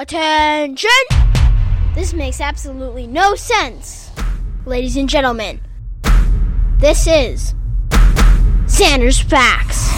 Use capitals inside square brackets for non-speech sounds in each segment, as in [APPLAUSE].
Attention! This makes absolutely no sense. Ladies and gentlemen, this is Xander's Facts.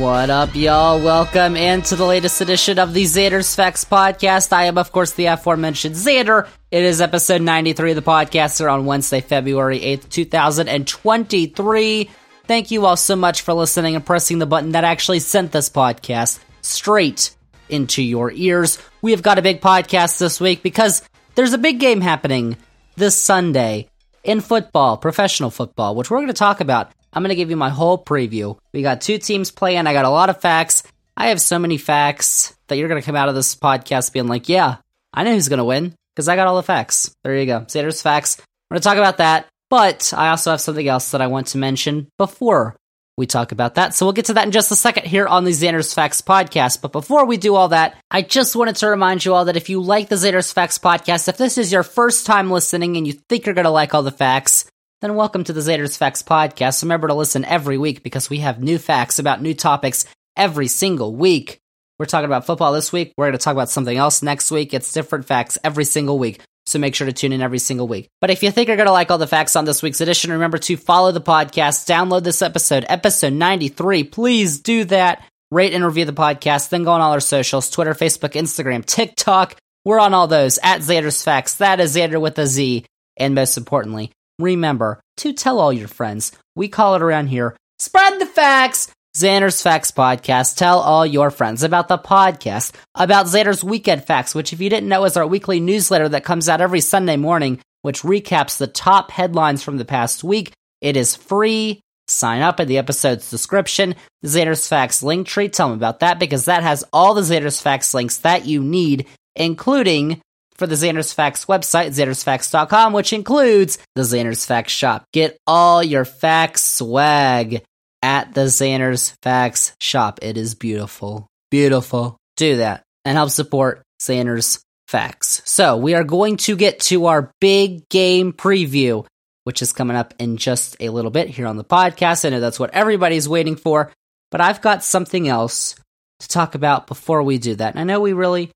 What up, y'all? Welcome into the latest edition of the Xander's Facts podcast. I am, of course, the aforementioned Xander. It is episode 93 of the podcast here on Wednesday, February 8th, 2023. Thank you all so much for listening and pressing the button that actually sent this podcast straight into your ears. We have got a big podcast this week because there's a big game happening this Sunday in football, professional football, which we're going to talk about. I'm going to give you my whole preview. We got two teams playing. I got a lot of facts. I have so many facts that you're going to come out of this podcast being like, yeah, I know who's going to win because I got all the facts. There you go. Xander's facts. We're going to talk about that. But I also have something else that I want to mention before we talk about that. So we'll get to that in just a second here on the Xander's Facts podcast. But before we do all that, I just wanted to remind you all that if you like the Xander's Facts podcast, if this is your first time listening and you think you're going to like all the facts, then welcome to the Xander's Facts podcast. Remember to listen every week because we have new facts about new topics every single week. We're talking about football this week. We're going to talk about something else next week. It's different facts every single week. So make sure to tune in every single week. But if you think you're going to like all the facts on this week's edition, remember to follow the podcast, download this episode, episode 93. Please do that. Rate and review the podcast. Then go on all our socials Twitter, Facebook, Instagram, TikTok. We're on all those at Xander's Facts. That is Xander with a Z. And most importantly, remember to tell all your friends. We call it around here spread the facts. Xander's Facts Podcast. Tell all your friends about the podcast, about Xander's Weekend Facts, which, if you didn't know, is our weekly newsletter that comes out every Sunday morning, which recaps the top headlines from the past week. It is free. Sign up in the episode's description. Xander's Facts link tree. Tell them about that because that has all the Xander's Facts links that you need, including for the Xander's Facts website, xandersfacts.com, which includes the Xander's Facts shop. Get all your facts swag at the Xander's Facts shop. It is beautiful. Beautiful. Do that and help support Xander's Facts. So we are going to get to our big game preview, which is coming up in just a little bit here on the podcast. I know that's what everybody's waiting for, but I've got something else to talk about before we do that. And I know we really,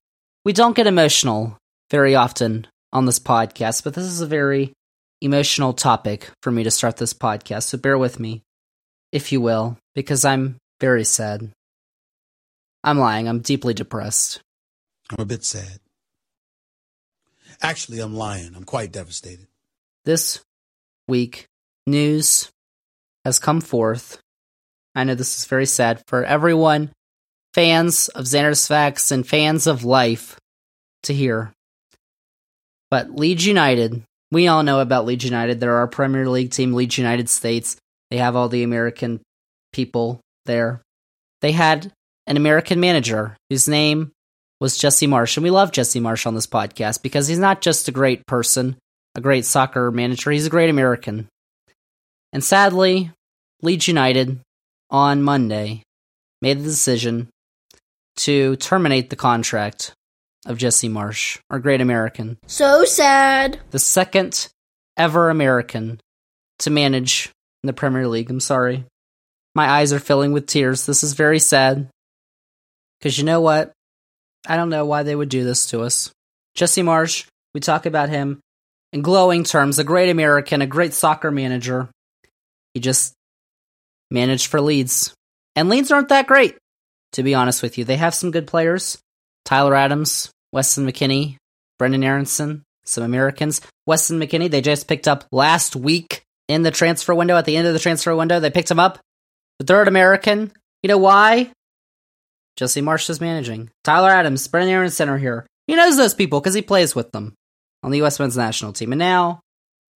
we don't get emotional very often on this podcast, but this is a very emotional topic for me to start this podcast. So bear with me if you will, because I'm very sad. I'm lying. I'm deeply depressed. I'm a bit sad. Actually, I'm lying. I'm quite devastated. This week, news has come forth. I know this is very sad for everyone, fans of Xander's Facts and fans of life, to hear. But Leeds United, we all know about Leeds United. They're our Premier League team, Leeds United States. They have all the American people there. They had an American manager whose name was Jesse Marsch. And we love Jesse Marsch on this podcast because he's not just a great person, a great soccer manager, he's a great American. And sadly, Leeds United on Monday made the decision to terminate the contract of Jesse Marsch, our great American. So sad. The second ever American to manage in the Premier League. I'm sorry. My eyes are filling with tears. This is very sad. Because you know what? I don't know why they would do this to us. Jesse Marsch, we talk about him in glowing terms, a great American, a great soccer manager. He just managed for Leeds. And Leeds aren't that great, to be honest with you. They have some good players Tyler Adams, Weston McKennie, Brenden Aaronson, some Americans. Weston McKennie, they just picked up last week in the transfer window, at the end of the transfer window. They picked him up. The third American. You know why? Jesse Marsch is managing. Tyler Adams, Brenden Aaronson are here. He knows those people because he plays with them on the U.S. men's national team. And now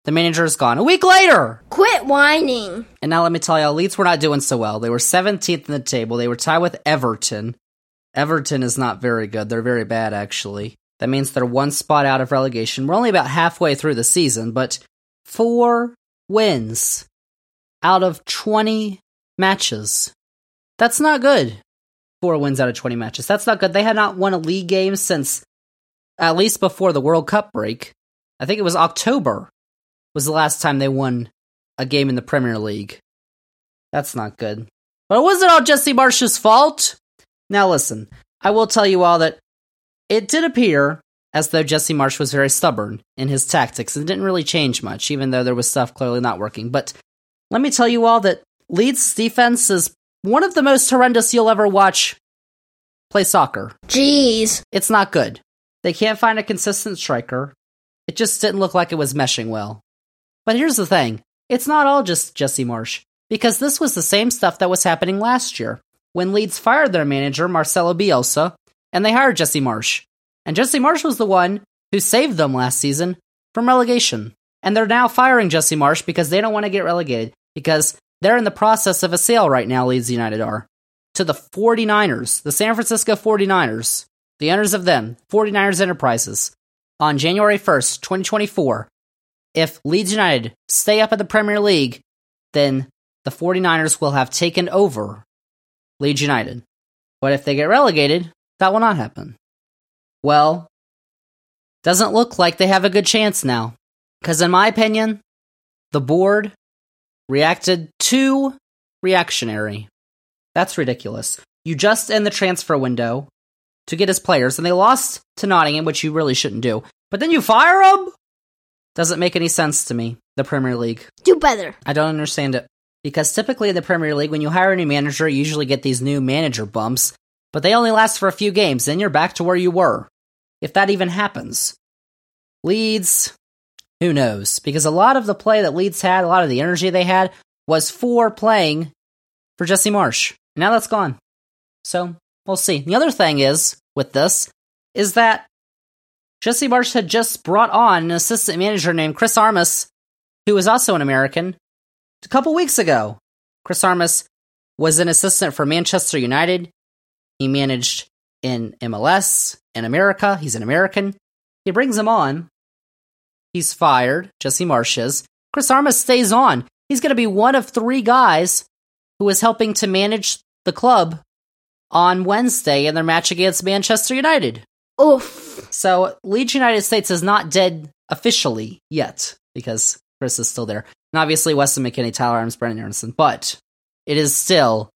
the manager is gone. A week later! Quit whining. And now let me tell you, Leeds were not doing so well. They were 17th in the table. They were tied with Everton. Everton is not very good. They're very bad, actually. That means they're one spot out of relegation. We're only about halfway through the season, but four wins out of 20 matches. That's not good. Four wins out of 20 matches. That's not good. They had not won a league game since at least before the World Cup break. I think it was October was the last time they won a game in the Premier League. That's not good. But it wasn't all Jesse Marsch's fault. Now listen, I will tell you all that it did appear as though Jesse Marsch was very stubborn in his tactics and didn't really change much, even though there was stuff clearly not working. But let me tell you all that Leeds' defense is one of the most horrendous you'll ever watch play soccer. Jeez. It's not good. They can't find a consistent striker. It just didn't look like it was meshing well. But here's the thing it's not all just Jesse Marsch, because this was the same stuff that was happening last year when Leeds fired their manager, Marcelo Bielsa, and they hired Jesse Marsch. And Jesse Marsch was the one who saved them last season from relegation. And they're now firing Jesse Marsch because they don't want to get relegated, because they're in the process of a sale right now, Leeds United are, to the 49ers, the San Francisco 49ers, the owners of them, 49ers Enterprises, on January 1st, 2024. If Leeds United stay up in the Premier League, then the 49ers will have taken over Leeds United. But if they get relegated, that will not happen. Well, doesn't look like they have a good chance now. Because, in my opinion, the board reacted too reactionary. That's ridiculous. You just end the transfer window to get his players, and they lost to Nottingham, which you really shouldn't do. But then you fire him? Doesn't make any sense to me, the Premier League. Do better. I don't understand it. Because typically in the Premier League, when you hire a new manager, you usually get these new manager bumps, but they only last for a few games, then you're back to where you were. If that even happens. Leeds, who knows? Because a lot of the play that Leeds had, a lot of the energy they had, was for playing for Jesse Marsch. Now that's gone. So we'll see. The other thing is, with this, is that Jesse Marsch had just brought on an assistant manager named Chris Armas, who is also an American, a couple weeks ago. Chris Armas was an assistant for Manchester United. He managed in MLS in America. He's an American. He brings him on. He's fired. Jesse Marsch is. Chris Armas stays on. He's going to be one of three guys who is helping to manage the club on Wednesday in their match against Manchester United. Oof. So Leeds United States is not dead officially yet because Chris is still there. And obviously Weston McKennie, Tyler Arms, Brenden Aaronson. But it is still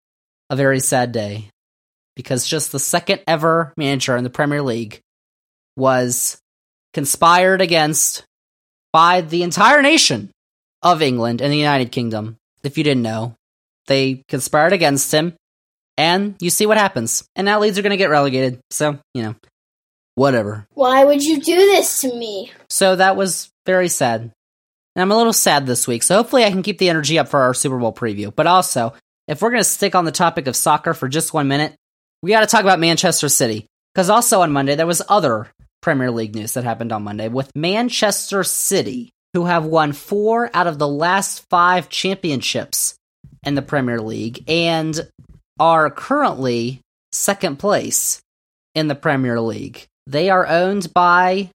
a very sad day because just the second ever manager in the Premier League was conspired against by the entire nation of England and the United Kingdom. If you didn't know, they conspired against him, and you see what happens. And now Leeds are going to get relegated. So, you know, whatever. Why would you do this to me? So that was very sad. And I'm a little sad this week, so hopefully I can keep the energy up for our Super Bowl preview. But also, if we're going to stick on the topic of soccer for just one minute, we got to talk about Manchester City. Because also on Monday, there was other Premier League news that happened on Monday with Manchester City, who have won four out of the last five championships in the Premier League and are currently second place in the Premier League. They are owned by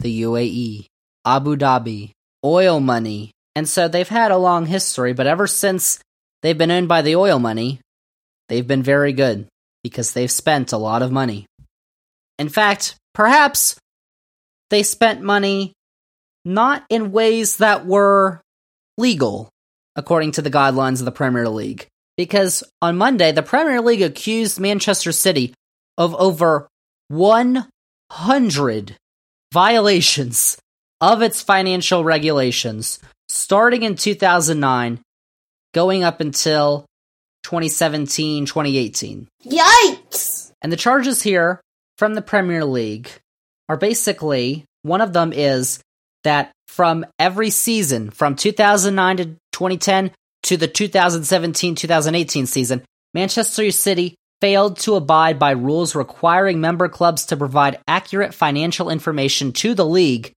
the UAE, Abu Dhabi, oil money. And so they've had a long history, but ever since they've been owned by the oil money, they've been very good because they've spent a lot of money. In fact, perhaps they spent money not in ways that were legal, according to the guidelines of the Premier League. Because on Monday, the Premier League accused Manchester City of over 100 violations of its financial regulations, starting in 2009, going up until 2017, 2018. Yikes! And the charges here from the Premier League are basically one of them is that from every season, from 2009 to 2010 to the 2017 2018 season, Manchester City failed to abide by rules requiring member clubs to provide accurate financial information to the league,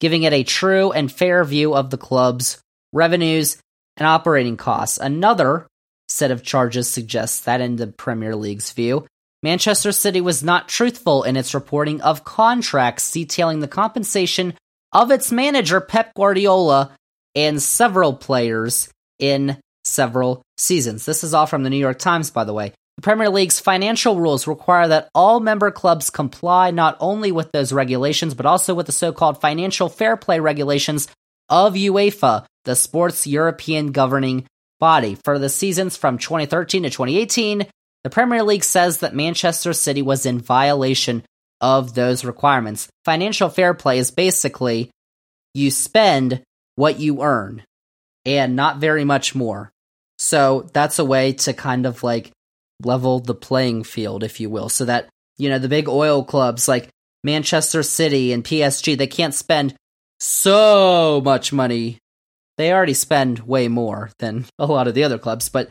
giving it a true and fair view of the club's revenues and operating costs. Another set of charges suggests that, in the Premier League's view, Manchester City was not truthful in its reporting of contracts detailing the compensation of its manager, Pep Guardiola, and several players in several seasons. This is all from the New York Times, by the way. The Premier League's financial rules require that all member clubs comply not only with those regulations, but also with the so called financial fair play regulations of UEFA, the sport's European governing body. For the seasons from 2013 to 2018, The Premier League says that Manchester City was in violation of those requirements. Financial fair play is basically you spend what you earn and not very much more. So that's a way to kind of like level the playing field, if you will, so that, you know, the big oil clubs like Manchester City and PSG, they can't spend so much money. They already spend way more than a lot of the other clubs, but,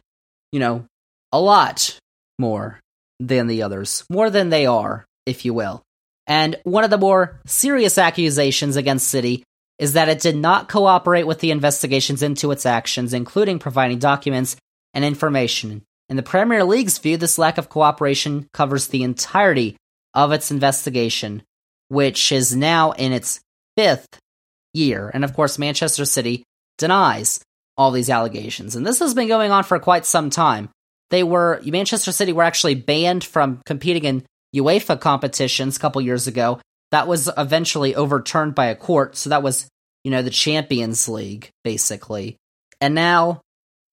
you know, a lot more than the others. More than they are, if you will. And one of the more serious accusations against City is that it did not cooperate with the investigations into its actions, including providing documents and information. In the Premier League's view, this lack of cooperation covers the entirety of its investigation, which is now in its fifth year. And of course, Manchester City denies all these allegations. And this has been going on for quite some time. They were, Manchester City were actually banned from competing in UEFA competitions a couple years ago. That was eventually overturned by a court. So that was, you know, the Champions League, basically. And now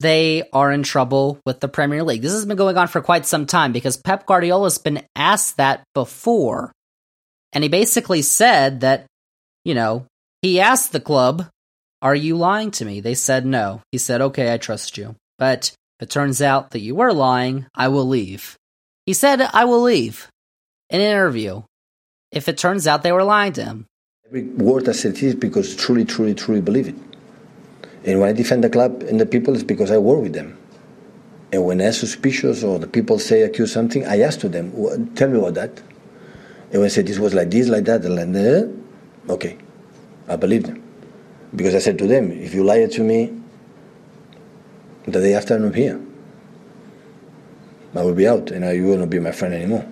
they are in trouble with the Premier League. This has been going on for quite some time because Pep Guardiola has been asked that before. And he basically said that, you know, he asked the club, Are you lying to me? They said no. He said, Okay, I trust you. But if it turns out that you were lying, I will leave. He said, I will leave. In an interview. If it turns out they were lying to him. Every word I said is because truly, truly, truly believe it. And when I defend the club and the people, it's because I work with them. And when they're suspicious or the people say accuse something, I ask to them, tell me about that. And when I said this was like this, like that, and like that, okay, I believe them. Because I said to them, if you lie to me, the day after I'm here, I will be out and you will not be my friend anymore.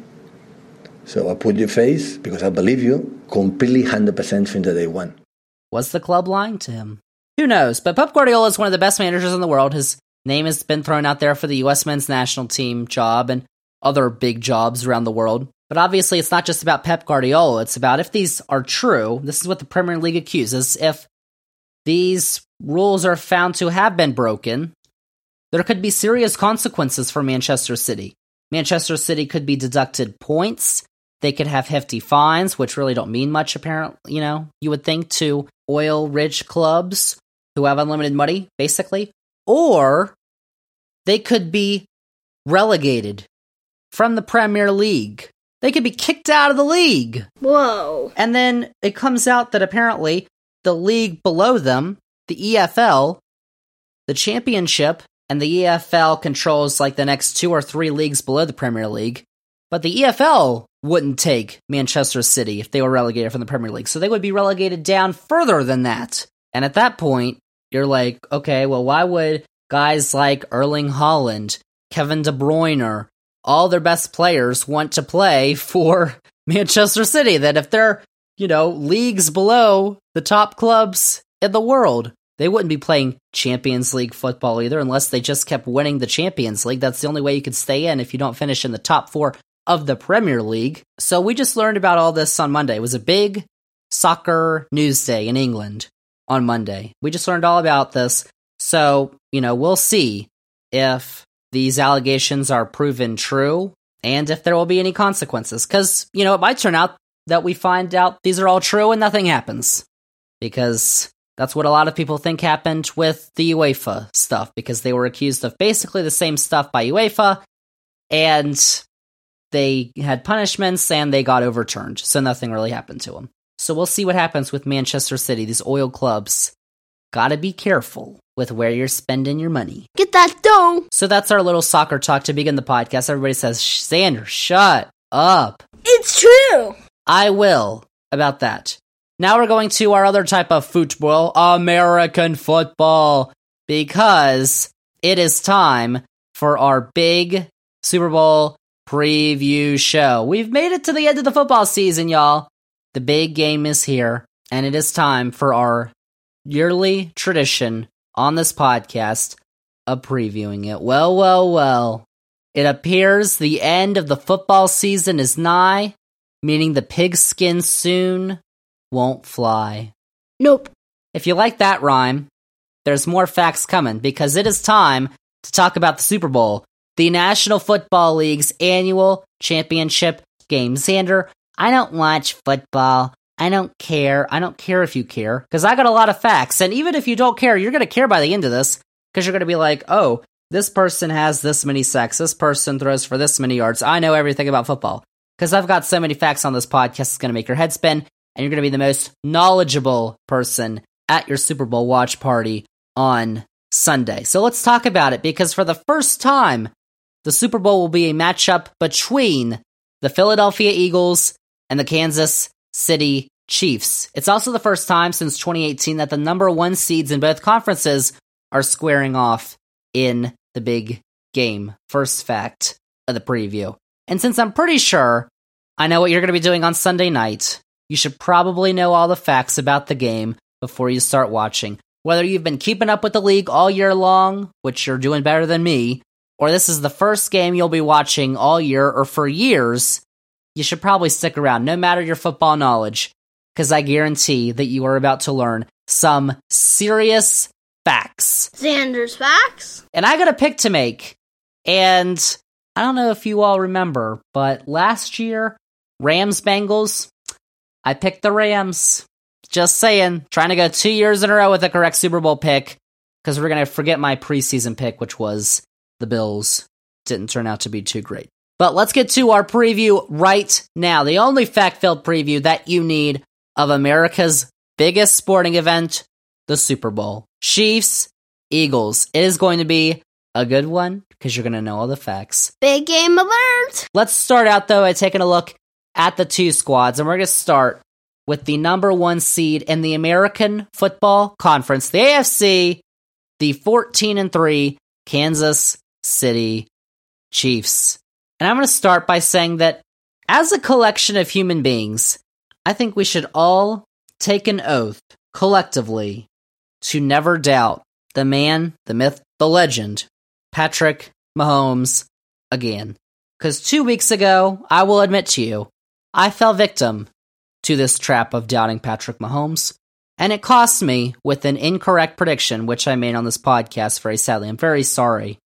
So I put your face because I believe you completely 100% from the day one. Was the club lying to him? Who knows? But Pep Guardiola is one of the best managers in the world. His name has been thrown out there for the U.S. men's national team job and other big jobs around the world. But obviously, it's not just about Pep Guardiola. It's about if these are true, this is what the Premier League accuses. If these rules are found to have been broken, there could be serious consequences for Manchester City. Manchester City could be deducted points. They could have hefty fines, which really don't mean much, apparently, you know, you would think to oil rich clubs who have unlimited money, basically. Or they could be relegated from the Premier League. They could be kicked out of the league. Whoa. And then it comes out that apparently the league below them, the EFL, the championship, and the EFL controls like the next two or three leagues below the Premier League. But the EFL wouldn't take Manchester City if they were relegated from the Premier League. So they would be relegated down further than that. And at that point, you're like, okay, well, why would guys like Erling Haaland, Kevin De Bruyne, all their best players want to play for [LAUGHS] Manchester City? That if they're, you know, leagues below the top clubs in the world, they wouldn't be playing Champions League football either unless they just kept winning the Champions League. That's the only way you could stay in if you don't finish in the top four of the Premier League. So we just learned about all this on Monday. It was a big soccer news day in England on Monday. We just learned all about this. So, you know, we'll see if these allegations are proven true and if there will be any consequences. Because, you know, it might turn out that we find out these are all true and nothing happens. Because that's what a lot of people think happened with the UEFA stuff, because they were accused of basically the same stuff by UEFA. And they had punishments and they got overturned, so nothing really happened to them. So we'll see what happens with Manchester City. These oil clubs gotta be careful with where you're spending your money. Get that dough. So that's our little soccer talk to begin the podcast. Everybody says, Xander, shut up. It's true. I will about that. Now we're going to our other type of football, American football, because it is time for our big Super Bowl preview show. We've made it to the end of the football season, y'all. The big game is here, and it is time for our yearly tradition on this podcast of previewing it. Well, well, well. It appears the end of the football season is nigh, meaning the pigskin soon won't fly. Nope. If you like that rhyme, there's more facts coming because it is time to talk about the Super Bowl the National Football League's annual championship game. Xander, I don't watch football. I don't care. I don't care if you care because I got a lot of facts. And even if you don't care, you're going to care by the end of this because you're going to be like, oh, this person has this many sacks. This person throws for this many yards. I know everything about football because I've got so many facts on this podcast. It's going to make your head spin and you're going to be the most knowledgeable person at your Super Bowl watch party on Sunday. So let's talk about it because for the first time, the Super Bowl will be a matchup between the Philadelphia Eagles and the Kansas City Chiefs. It's also the first time since 2018 that the number one seeds in both conferences are squaring off in the big game. First fact of the preview. And since I'm pretty sure I know what you're going to be doing on Sunday night, you should probably know all the facts about the game before you start watching. Whether you've been keeping up with the league all year long, which you're doing better than me, or this is the first game you'll be watching all year or for years, you should probably stick around, no matter your football knowledge, because I guarantee that you are about to learn some serious facts. Xander's facts? And I got a pick to make. And I don't know if you all remember, but last year, Rams Bengals, I picked the Rams. Just saying, trying to go two years in a row with the correct Super Bowl pick because we're going to forget my preseason pick, which was the Bills. Didn't turn out to be too great. But let's get to our preview right now. The only fact filled preview that you need of America's biggest sporting event, the Super Bowl. Chiefs, Eagles. It is going to be a good one because you're going to know all the facts. Big game alert! Let's start out though by taking a look at the two squads, and we're going to start with the number one seed in the American Football Conference, the AFC, the 14 and 3 Kansas City Chiefs. And I'm going to start by saying that as a collection of human beings, I think we should all take an oath collectively to never doubt the man, the myth, the legend, Patrick Mahomes again. Because two weeks ago, I will admit to you, I fell victim to this trap of doubting Patrick Mahomes. And it cost me with an incorrect prediction, which I made on this podcast very sadly. I'm very sorry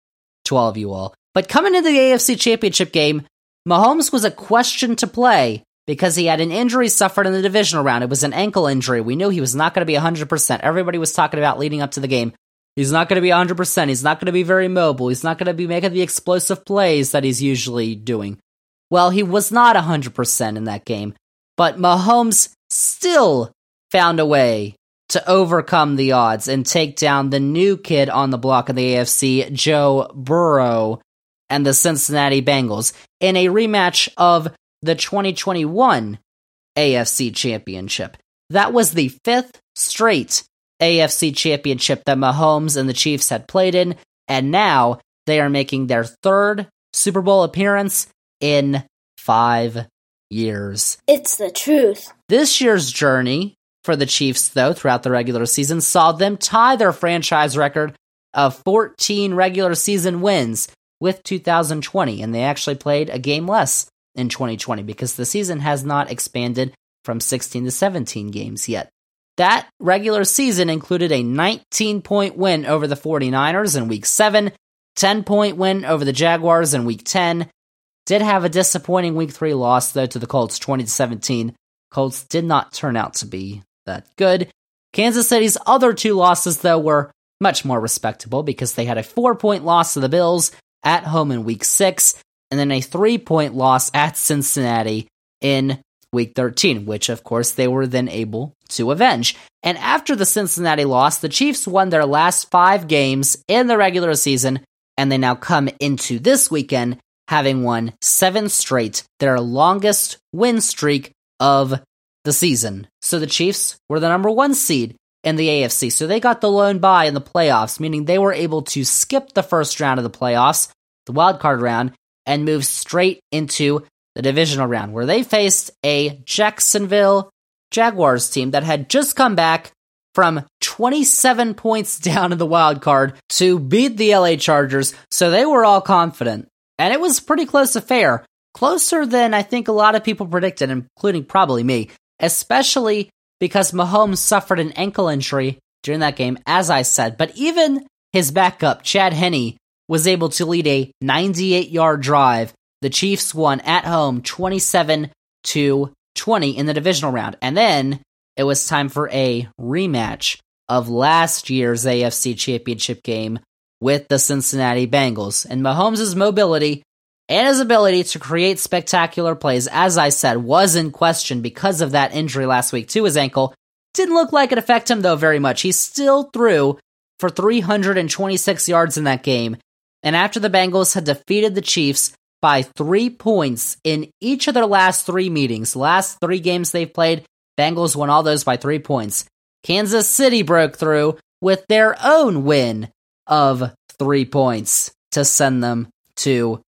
to all of you all. But coming into the AFC Championship game, Mahomes was a question to play because he had an injury suffered in the divisional round. It was an ankle injury. We knew he was not going to be 100%. Everybody was talking about leading up to the game. He's not going to be 100%. He's not going to be very mobile. He's not going to be making the explosive plays that he's usually doing. Well, he was not 100% in that game, but Mahomes still found a way to overcome the odds and take down the new kid on the block in the AFC, Joe Burrow, and the Cincinnati Bengals in a rematch of the 2021 AFC Championship. That was the fifth straight AFC Championship that Mahomes and the Chiefs had played in, and now they are making their third Super Bowl appearance in five years. It's the truth. This year's journey for the Chiefs, though, throughout the regular season, saw them tie their franchise record of 14 regular season wins with 2020, and they actually played a game less in 2020 because the season has not expanded from 16 to 17 games yet. That regular season included a 19 point win over the 49ers in week 7, 10 point win over the Jaguars in week 10. Did have a disappointing week 3 loss though to the Colts 20 to 17. Colts did not turn out to be that good. Kansas City's other two losses though were much more respectable because they had a 4 point loss to the Bills at home in week 6 and then a 3 point loss at Cincinnati in week 13, which of course they were then able to avenge. And after the Cincinnati loss, the Chiefs won their last five games in the regular season, and they now come into this weekend having won seven straight, their longest win streak of the season. So the Chiefs were the number one seed in the AFC. So they got the lone bye in the playoffs, meaning they were able to skip the first round of the playoffs, the wild card round, and move straight into the divisional round, where they faced a Jacksonville Jaguars team that had just come back from 27 [LAUGHS] points down in the wild card to beat the LA Chargers, so they were all confident. And it was pretty close affair. Closer than I think a lot of people predicted, including probably me, especially because Mahomes suffered an ankle injury during that game, as I said. But even his backup, Chad Henne, was able to lead a 98 yard drive. The Chiefs won at home 27 to 20 in the divisional round. And then it was time for a rematch of last year's AFC championship game with the Cincinnati Bengals. And Mahomes' mobility and his ability to create spectacular plays, as I said, was in question because of that injury last week to his ankle. Didn't look like it affected him, though, very much. He still threw for 326 yards in that game. And after the Bengals had defeated the Chiefs by three points in each of their last three meetings, last three games they've played, Bengals won all those by three points. Kansas City broke through with their own win of three points to send them to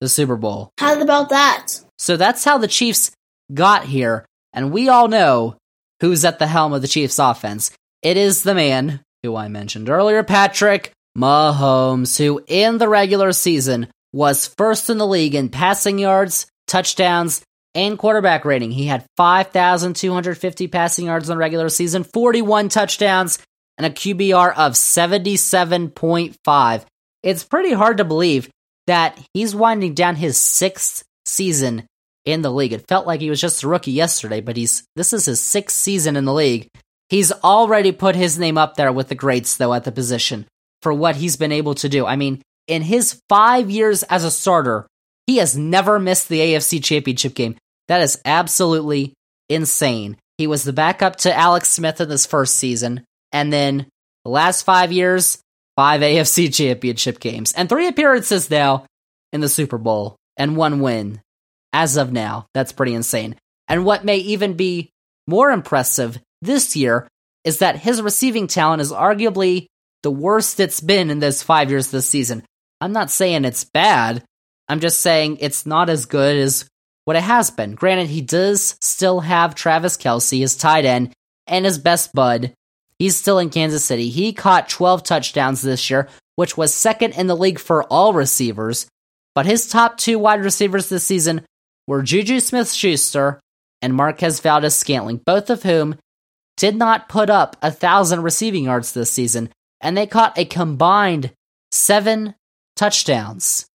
the Super Bowl. How about that? So that's how the Chiefs got here. And we all know who's at the helm of the Chiefs offense. It is the man who I mentioned earlier, Patrick Mahomes, who in the regular season was first in the league in passing yards, touchdowns, and quarterback rating. He had 5,250 passing yards in the regular season, 41 touchdowns, and a QBR of 77.5. It's pretty hard to believe that he's winding down his sixth season in the league. It felt like he was just a rookie yesterday, but he's this is his sixth season in the league. He's already put his name up there with the greats though at the position for what he's been able to do. I mean, in his 5 years as a starter, he has never missed the AFC Championship game. That is absolutely insane. He was the backup to Alex Smith in this first season, and then the last 5 years, 5 [LAUGHS] AFC Championship games and 3 appearances now in the Super Bowl and one win as of now. That's pretty insane. And what may even be more impressive this year is that his receiving talent is arguably the worst it's been in those five years this season. I'm not saying it's bad. I'm just saying it's not as good as what it has been. Granted, he does still have Travis Kelce, his tight end, and his best bud. He's still in Kansas City. He caught 12 touchdowns this year, which was second in the league for all receivers. But his top two wide receivers this season were Juju Smith Schuster and Marquez Valdes Scantling, both of whom did not put up a thousand receiving yards this season, and they caught a combined seven touchdowns.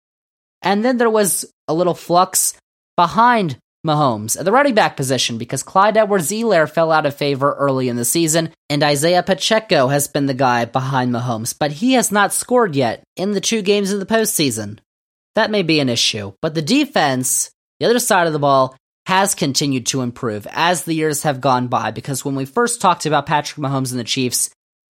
And then there was a little flux behind Mahomes at the running back position because Clyde Edwards Helaire fell out of favor early in the season, and Isaiah Pacheco has been the guy behind Mahomes, but he has not scored yet in the two games in the postseason. That may be an issue, but the defense, the other side of the ball, has continued to improve as the years have gone by because when we first talked about Patrick Mahomes and the Chiefs,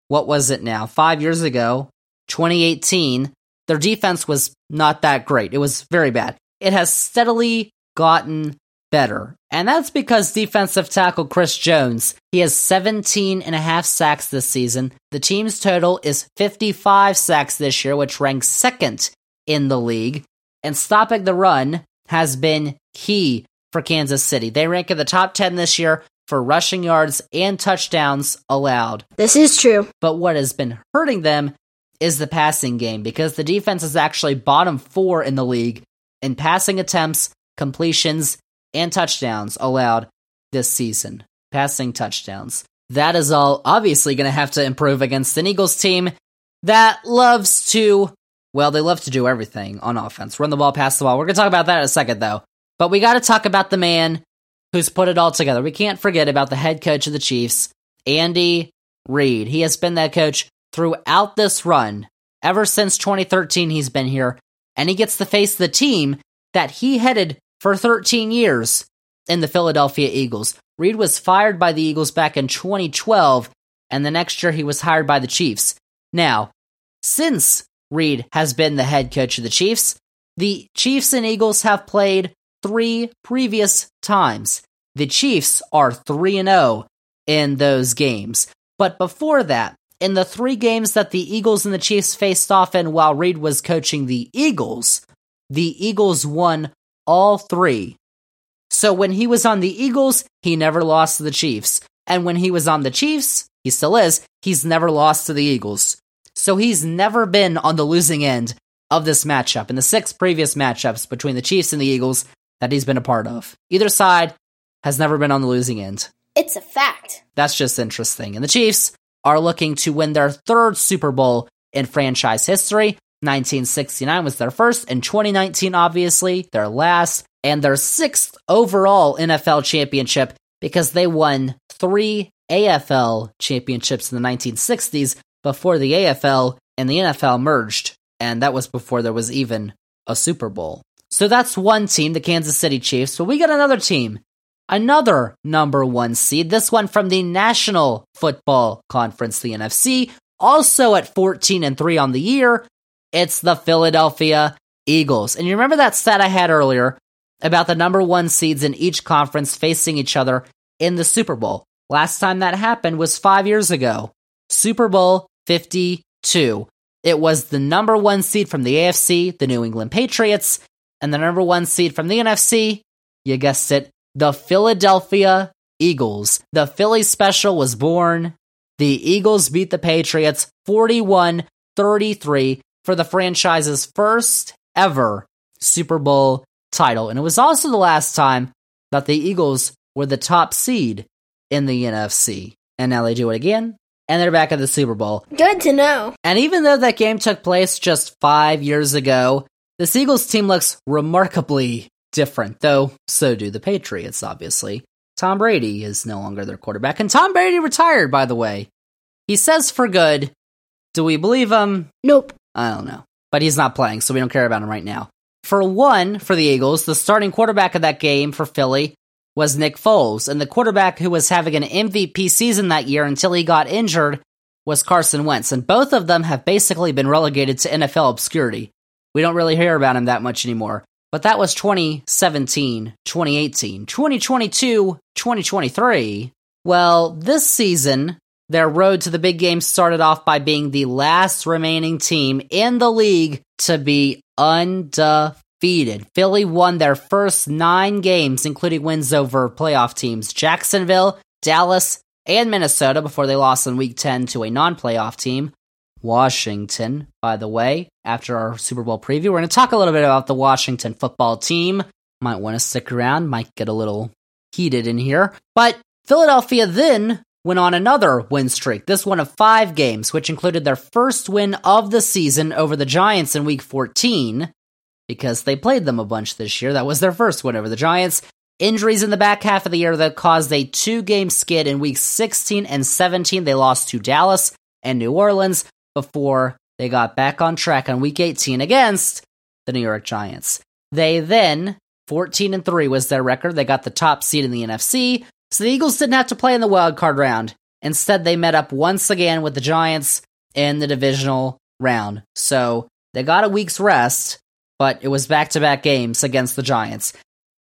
what was it now? Five years ago, 2018, their defense was not that great. It was very bad. It has steadily gotten better. And that's because defensive tackle Chris Jones, he has 17 and a half sacks this season. The team's total is 55 sacks this year, which ranks second in the league. And stopping the run has been key for Kansas City. They rank in the top 10 this year for rushing yards and touchdowns allowed. This is true. But what has been hurting them is the passing game because the defense is actually bottom four in the league in passing attempts, completions, and touchdowns allowed this season. Passing touchdowns. That is all obviously going to have to improve against an Eagles team that loves to, well, they love to do everything on offense. Run the ball, pass the ball. We're going to talk about that in a second, though. But we got to talk about the man who's put it all together. We can't forget about the head coach of the Chiefs, Andy Reid. He has been that coach throughout this run. Ever since 2013, he's been here, and he gets to face the team that he headed for 13 years in the Philadelphia Eagles. Reid was fired by the Eagles back in 2012, and the next year he was hired by the Chiefs. Now, since Reid has been the head coach of the Chiefs, the Chiefs and Eagles have played three previous times. The Chiefs are 3 0 in those games. But before that, in the three games that the Eagles and the Chiefs faced off in while Reid was coaching the Eagles, the Eagles won all three. So when he was on the Eagles, he never lost to the Chiefs. And when he was on the Chiefs, he still is, he's never lost to the Eagles. So he's never been on the losing end of this matchup in the six previous matchups between the Chiefs and the Eagles that he's been a part of. Either side has never been on the losing end. It's a fact. That's just interesting. And the Chiefs are looking to win their third Super Bowl in franchise history. 1969 was their first, and 2019, obviously, their last, and their sixth overall NFL championship because they won three AFL championships in the 1960s before the AFL and the NFL merged, and that was before there was even a Super Bowl. So that's one team, the Kansas City Chiefs, but we got another team, another number one seed, this one from the National Football Conference, the NFC, also at 14 and 3 on the year. It's the Philadelphia Eagles. And you remember that stat I had earlier about the number one seeds in each conference facing each other in the Super Bowl. Last time that happened was five years ago. Super Bowl 52. It was the number one seed from the AFC, the New England Patriots, and the number one seed from the NFC, you guessed it, the Philadelphia Eagles. The Philly special was born. The Eagles beat the Patriots 41 33 for the franchise's first ever Super Bowl title. And it was also the last time that the Eagles were the top seed in the NFC. And now they do it again, and they're back at the Super Bowl. Good to know. And even though that game took place just five years ago, the Eagles team looks remarkably different, though so do the Patriots, obviously. Tom Brady is no longer their quarterback, and Tom Brady retired, by the way. He says for good. Do we believe him? Nope. I don't know. But he's not playing, so we don't care about him right now. For one, for the Eagles, the starting quarterback of that game for Philly was Nick Foles, and the quarterback who was having an MVP season that year until he got injured was Carson Wentz, and both of them have basically been relegated to NFL obscurity. We don't really hear about him that much anymore. But that was 2017, 2018, 2022, 2023. Well, this season, their road to the big game started off by being the last remaining team in the league to be undefeated. Philly won their first nine games, including wins over playoff teams Jacksonville, Dallas, and Minnesota before they lost in week 10 to a non playoff team. Washington, by the way, after our Super Bowl preview, we're going to talk a little bit about the Washington football team. Might want to stick around, might get a little heated in here. But Philadelphia then went on another win streak, this one of five games, which included their first win of the season over the Giants in week 14, because they played them a bunch this year. That was their first win over the Giants. Injuries in the back half of the year that caused a two game skid in weeks 16 and 17. They lost to Dallas and New Orleans before they got back on track on week 18 against the New York Giants. They then 14 and 3 was their record. They got the top seed in the NFC. So the Eagles didn't have to play in the wild card round. Instead, they met up once again with the Giants in the divisional round. So they got a week's rest, but it was back to back games against the Giants.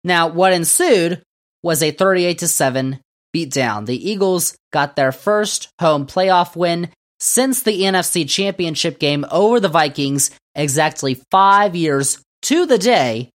Now, what ensued was a 38 to 7 beatdown. The Eagles got their first home playoff win since the NFC Championship game over the Vikings exactly five years to the day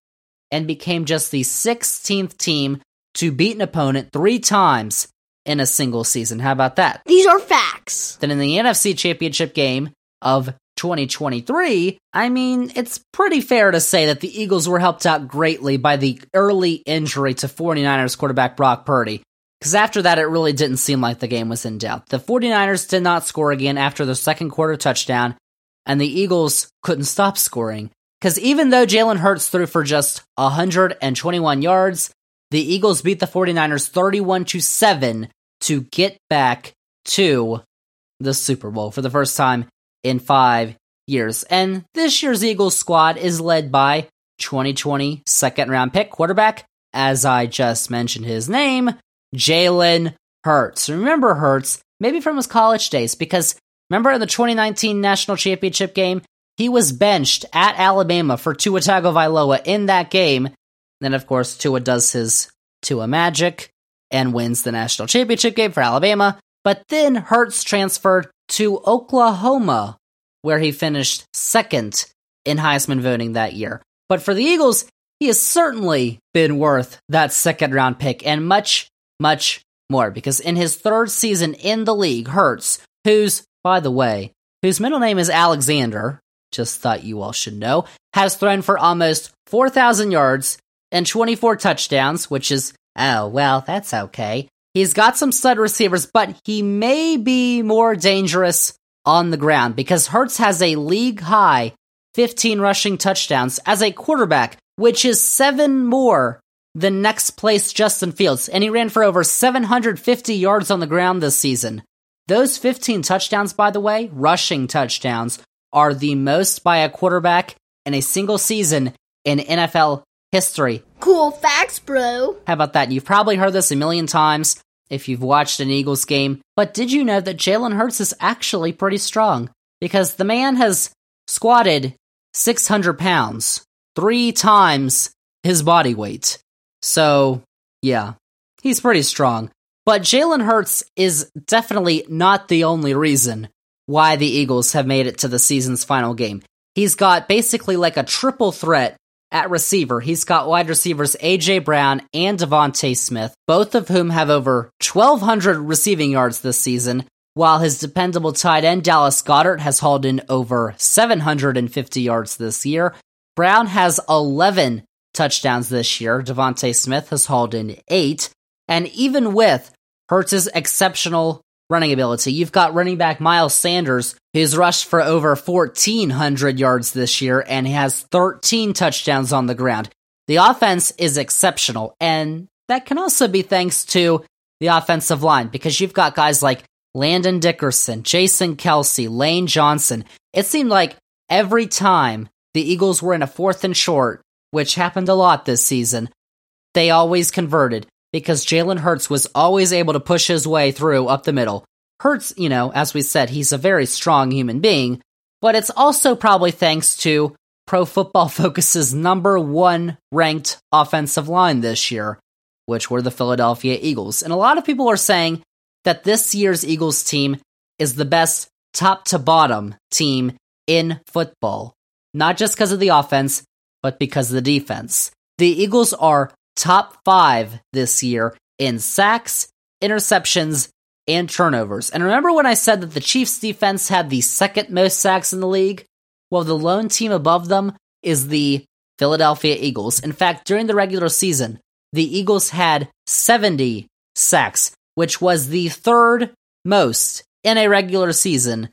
and became just the 16th team to beat an opponent three times in a single season. How about that? These are facts. Then in the NFC Championship game of 2023, I mean, it's pretty fair to say that the Eagles were helped out greatly by the early injury to 49ers quarterback Brock Purdy. Because after that, it really didn't seem like the game was in doubt. The 49ers did not score again after their second quarter touchdown, and the Eagles couldn't stop scoring. Because even though Jalen Hurts threw for just 121 yards, the Eagles beat the 49ers 31 to 7 to get back to the Super Bowl for the first time in five years. And this year's Eagles squad is led by 2020 second round pick quarterback, as I just mentioned his name, Jalen Hurts. Remember Hurts, maybe from his college days, because remember in the 2019 national championship game, he was benched at Alabama for Tua Tagovailoa in that game then, of course, Tua does his Tua magic and wins the national championship game for Alabama. But then Hurts transferred to Oklahoma, where he finished second in Heisman voting that year. But for the Eagles, he has certainly been worth that second round pick and much, much more because in his third season in the league, Hurts, who's, by the way, whose middle name is Alexander, just thought you all should know, has thrown for almost 4,000 yards and 24 touchdowns, which is, oh, well, that's okay. He's got some stud receivers, but he may be more dangerous on the ground because Hurts has a league high 15 rushing touchdowns as a quarterback, which is seven more than next place Justin Fields, and he ran for over 750 yards on the ground this season. Those 15 touchdowns, by the way, rushing touchdowns, are the most by a quarterback in a single season in NFL history. Cool facts, bro. How about that? You've probably heard this a million times if you've watched an Eagles game, but did you know that Jalen Hurts is actually pretty strong? Because the man has squatted 600 pounds, three times his body weight. So, yeah, he's pretty strong. But Jalen Hurts is definitely not the only reason why the Eagles have made it to the season's final game. He's got basically like a triple threat at receiver. He's got wide receivers AJ Brown and DeVonta Smith, both of whom have over 1,200 receiving yards this season, while his dependable tight end Dallas Goedert has hauled in over 750 yards this year. Brown has 11 touchdowns this year. DeVonta Smith has hauled in eight. And even with Hurts' exceptional running ability, you've got running back Miles Sanders, who's rushed for over 1,400 yards this year and has 13 touchdowns on the ground. The offense is exceptional, and that can also be thanks to the offensive line because you've got guys like Landon Dickerson, Jason Kelce, Lane Johnson. It seemed like every time the Eagles were in a fourth and short, which happened a lot this season, they always converted because Jalen Hurts was always able to push his way through up the middle. Hurts, you know, as we said, he's a very strong human being, but it's also probably thanks to Pro Football [LAUGHS] Focus's number one ranked offensive line this year, which were the Philadelphia Eagles. And a lot of people are saying that this year's Eagles team is the best top to bottom team in football, not just because of the offense, but because of the defense. The Eagles are top five this year in sacks, interceptions, and turnovers. And remember when I said that the Chiefs defense had the second most sacks in the league? Well, the lone team above them is the Philadelphia Eagles. In fact, during the regular season, the Eagles had 70 sacks, which was the third most in a regular season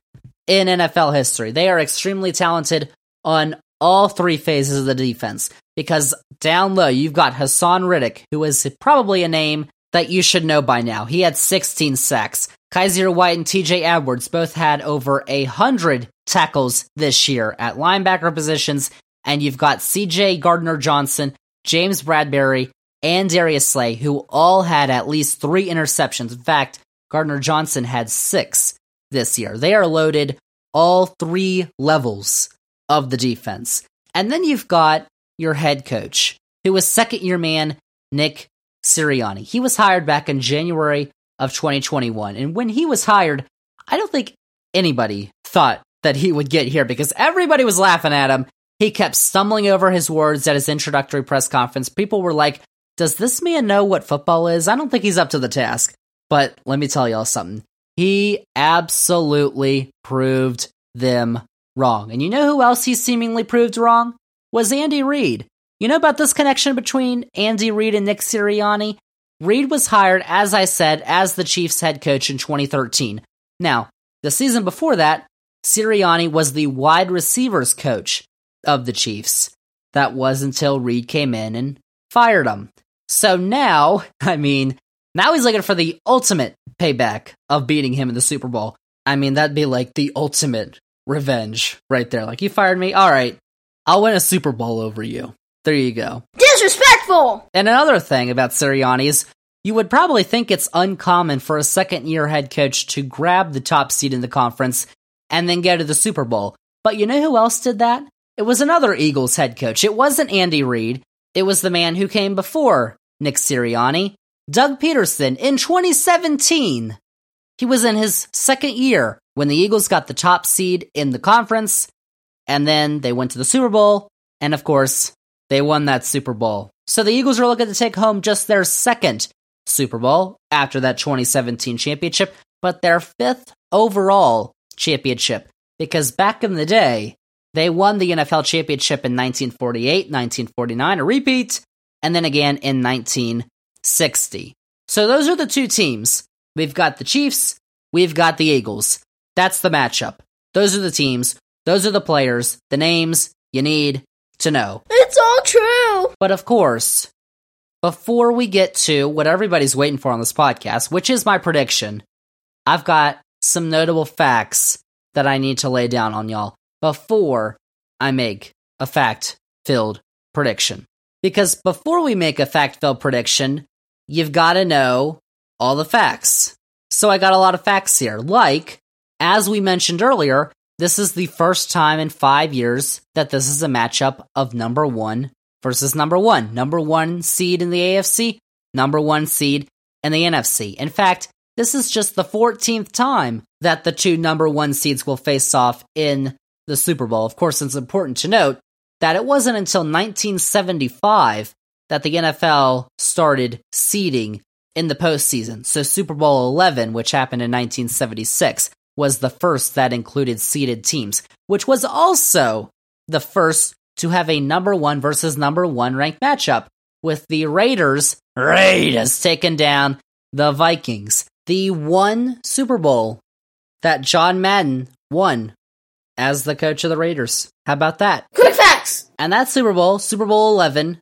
in NFL history. They are extremely talented on all three phases of the defense because down low you've got Haason Reddick, who is probably a name that you should know by now. He had 16 sacks. Kyzir White and TJ Edwards both had over a hundred tackles this year at linebacker positions, and you've got CJ Gardner Johnson, James Bradberry, and Darius Slay, who all had at least three interceptions. In fact, Gardner Johnson had six this year. They are loaded all three levels of the defense. And then you've got your head coach, who was second year man Nick Sirianni. He was hired back in January of 2021. And when he was hired, I don't think anybody thought that he would get here because everybody was laughing at him. He kept stumbling over his words at his introductory press conference. People were like, Does this man know what football is? I don't think he's up to the task. But let me tell y'all something. He absolutely proved them wrong. And you know who else he seemingly proved wrong? Was Andy Reid. You know about this connection between Andy Reid and Nick Sirianni? Reid was hired, as I said, as the Chiefs head coach in 2013. Now, the season before that, Sirianni was the wide receivers coach of the Chiefs. That was until Reid came in and fired him. So now, [LAUGHS] I mean, now he's looking for the ultimate payback of beating him in the Super Bowl. I mean, that'd be like the ultimate revenge right there. Like, you fired me? All right, I'll win a Super Bowl over you. There you go. Disrespectful! And another thing about Sirianni is you would probably think it's uncommon for a second year head coach to grab the top seed in the conference and then go to the Super Bowl. But you know who else did that? It was another Eagles head coach. It wasn't Andy Reid. It was the man who came before Nick Sirianni, Doug Pederson, in 2017. He was in his second year when the Eagles got the top seed in the conference, and then they went to the Super Bowl, and of course, they won that Super Bowl. So the Eagles are looking to take home just their second Super Bowl after that 2017 championship, but their fifth overall championship. Because back in the day, they won the NFL championship in 1948, 1949, a repeat, and then again in 1960. So those are the two teams. We've got the Chiefs, we've got the Eagles. That's the matchup. Those are the teams, those are the players, the names, you need to know. It's all true. But of course, before we get to what everybody's waiting for on this podcast, which is my prediction, I've got some notable facts that I need to lay down on y'all before I make a fact filled prediction. Because before we make a fact filled prediction, you've got to know all the facts. So I got a lot of facts here. Like, as we mentioned earlier, this is the first time in five years that this is a matchup of number one versus number one. Number one seed in the AFC, number one seed in the NFC. In fact, this is just the 14th time that the two number one seeds will face off in the Super Bowl. Of course, it's important to note that it wasn't until 1975 that the NFL started seeding in the postseason. So Super Bowl 11, which happened in 1976, was the first that included seeded teams, which was also the first to have a number one versus number one ranked matchup, with the Raiders, Raiders taking down the Vikings. The one Super Bowl that John Madden won as the coach of the Raiders. How about that? Quick facts. And that Super Bowl, Super Bowl 11,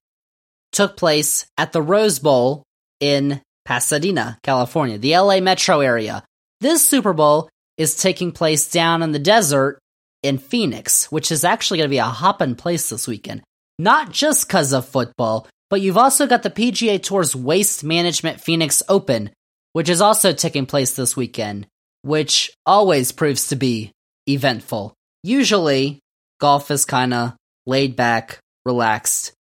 took place at the Rose Bowl in Pasadena, California, the LA metro area. This Super Bowl is taking place down in the desert in Phoenix, which is actually going to be a hopping place this weekend. Not just because of football, but you've also got the PGA Tour's Waste Management Phoenix Open, which is also taking place this weekend, which always proves to be eventful. Usually, golf is kind of laid back, relaxed.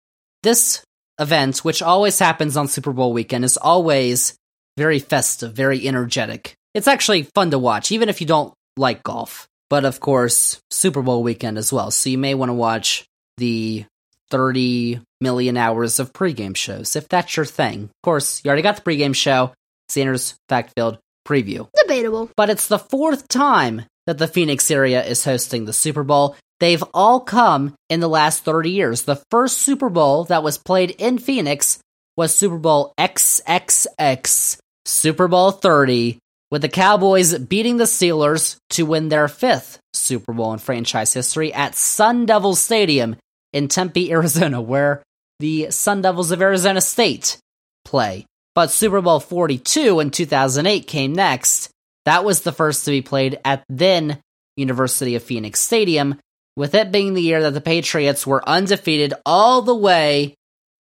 This event, which always happens on Super Bowl weekend, is always very festive, very energetic. It's actually fun to watch, even if you don't like golf. But of course, Super Bowl weekend as well. So you may want to watch the 30 million hours of pregame shows if that's your thing. Of course, you already got the pregame show, Xander's Fact Filled preview. Debatable. But it's the fourth time that the Phoenix area is hosting the Super Bowl. They've all come in the last 30 years. The first Super Bowl that was played in Phoenix was Super Bowl XXX, Super Bowl 30, with the Cowboys beating the Steelers to win their fifth Super Bowl in franchise history at Sun Devil Stadium in Tempe, [LAUGHS] Arizona, where the Sun Devils of Arizona State play. But Super Bowl 42 in 2008 came next. That was the first to be played at then University of Phoenix Stadium, with it being the year that the Patriots were undefeated all the way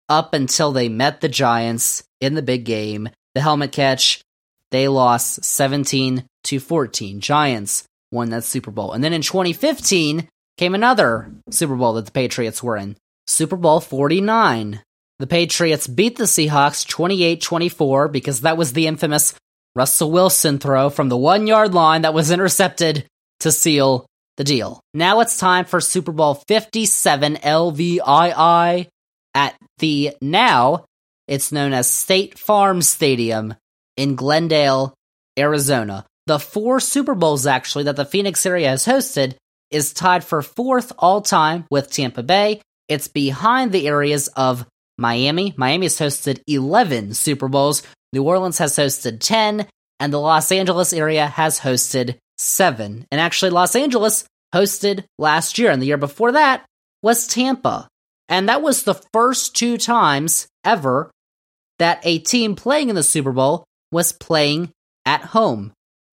up until they met the Giants in the big game. The helmet catch, they lost 17 to 14. Giants won that Super Bowl. And then in 2015 came another Super Bowl that the Patriots were in. Super Bowl 49. The Patriots beat the Seahawks 28 24 because that was the infamous Russell Wilson throw from the one yard line that was intercepted to seal the deal. Now it's time for Super Bowl 57 LVII at the now it's known as State Farm Stadium in Glendale, Arizona. The four Super Bowls actually that the Phoenix area has hosted is tied for fourth all time with Tampa Bay. It's behind the areas of Miami. Miami has hosted 11 Super Bowls. New Orleans has hosted 10, and the Los Angeles area has hosted 7. And actually, Los Angeles hosted last year, and the year before that was Tampa. And that was the first two times ever that a team playing in the Super Bowl was playing at home.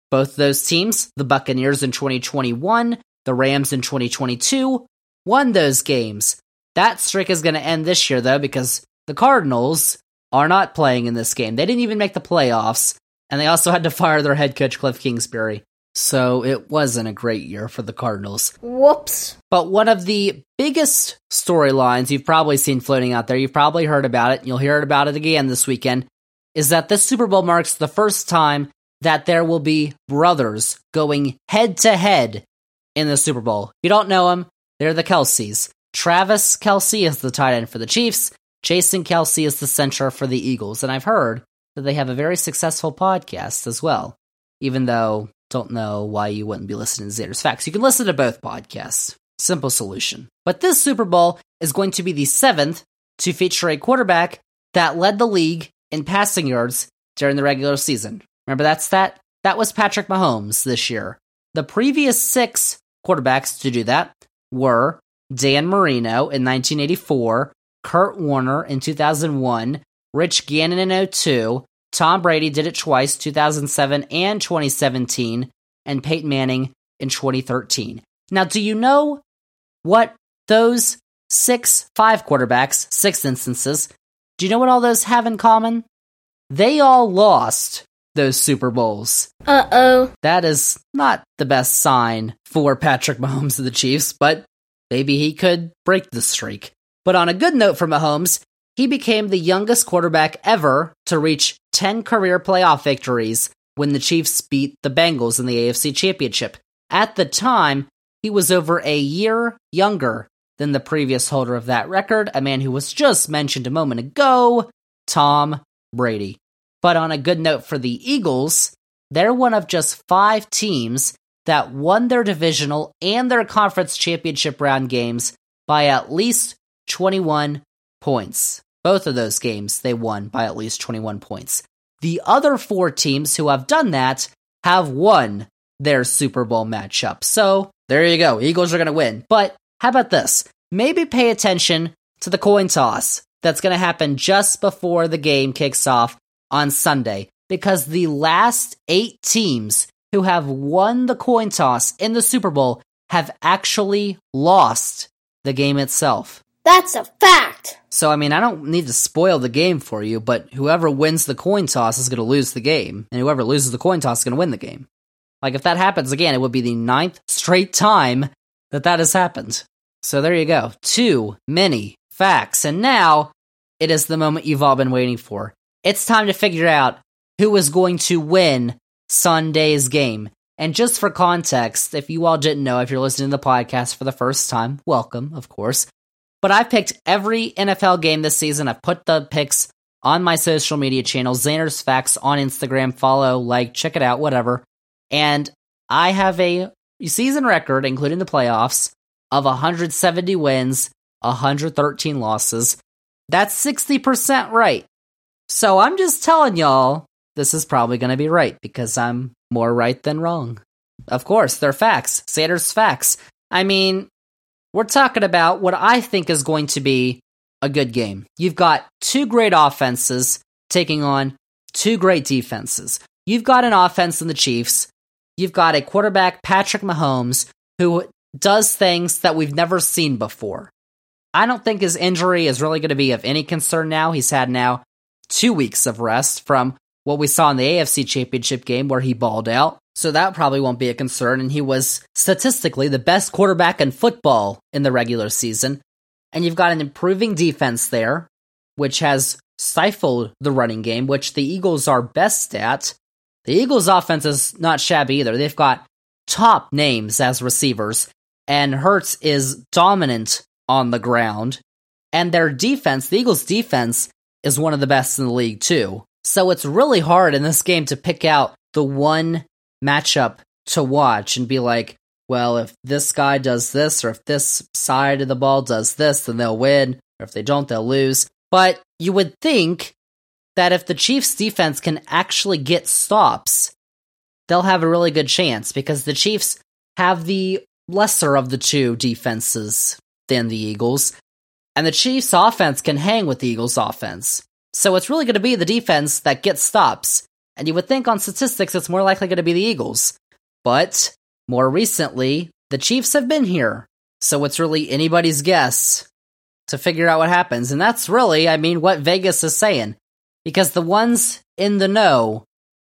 Both those teams, the Buccaneers in 2021, the Rams in 2022, won those games. That streak is going to end this year, though, because the Cardinals are not playing in this game. They didn't even make the playoffs, and they also had to fire their head coach, Cliff Kingsbury. So it wasn't a great year for the Cardinals. Whoops. But one of the biggest storylines you've probably seen floating out there, you've probably heard about it, you'll hear about it again this weekend, is that this Super Bowl marks the first time that there will be brothers going head to head in the Super Bowl. If you don't know them, they're the Kelces. Travis Kelce is the tight end for the Chiefs. Jason Kelce is the center for the Eagles. And I've heard that they have a very successful podcast as well. Even though don't know why you wouldn't be listening to Xander's Facts. You can listen to both podcasts. Simple solution. But this Super Bowl is going to be the seventh to feature a quarterback that led the league in passing yards during the regular season. Remember that's that? That was Patrick Mahomes this year. The previous six quarterbacks to do that were Dan Marino in 1984, Kurt Warner in 2001, Rich Gannon in 02, Tom Brady did it twice, 2007 and 2017, and Peyton Manning in 2013. Now, do you know what those six, five quarterbacks, six instances, do you know what all those have in common? They all lost those Super Bowls. Uh oh. That is not the best sign for Patrick Mahomes of the Chiefs, but maybe he could break the streak. But on a good note for Mahomes, he became the youngest quarterback ever to reach 10 career playoff victories when the Chiefs beat the Bengals in the AFC Championship. At the time, he was over a year younger than the previous holder of that record, a man who was just mentioned a moment ago, Tom Brady. But on a good note for the Eagles, they're one of just five teams that won their divisional and their conference championship round games by at least 21 points. Both of those games they won by at least 21 points. The other four teams who have done that have won their Super Bowl matchup. So there you go. Eagles are going to win. But how about this? Maybe pay attention to the coin toss that's going to happen just before the game kicks off on Sunday because the last eight teams who have won the coin toss in the Super Bowl have actually lost the game itself. That's a fact. So, I mean, I don't need to spoil the game for you, but whoever wins the coin toss is going to lose the game, and whoever loses the coin toss is going to win the game. Like, if that happens again, it would be the ninth straight time that that has happened. So, there you go. Too many facts. And now it is the moment you've all been waiting for. It's time to figure out who is going to win Sunday's game. And just for context, if you all didn't know, if you're listening to the podcast for the first time, welcome, of course. But I've picked every NFL game this season. I've put the picks on my social media channel, Xander's Facts on Instagram. Follow, like, check it out, whatever. And I have a season record, including the playoffs, of 170 wins, 113 losses. That's 60% right. So I'm just telling y'all, this is probably going to be right because I'm more right than wrong. Of course, they're facts. Xander's facts. I mean, we're talking about what I think is going to be a good game. You've got two great offenses taking on two great defenses. You've got an offense in the Chiefs. You've got a quarterback, Patrick Mahomes, who does things that we've never seen before. I don't think his injury is really going to be of any concern now. He's had now two weeks of rest from what we saw in the AFC Championship game where he balled out. So that probably won't be a concern. And he was statistically the best quarterback in football in the regular season. And you've got an improving defense there, which has stifled the running game, which the Eagles are best at. The Eagles' offense is not shabby either. They've got top names as receivers, and Hurts is dominant on the ground. And their defense, the Eagles' defense, is one of the best in the league, too. So it's really hard in this game to pick out the one matchup to watch and be like, well, if this guy does this, or if this side of the ball does this, then they'll win, or if they don't, they'll lose. But you would think that if the Chiefs' defense can actually get stops, they'll have a really good chance because the Chiefs have the lesser of the two defenses than the Eagles, and the Chiefs' offense can hang with the Eagles' offense. So it's really going to be the defense that gets stops. And you would think on statistics it's more likely going to be the Eagles. But more recently, the Chiefs have been here. So it's really anybody's guess to figure out what happens. And that's really, I mean, what Vegas is saying. Because the ones in the know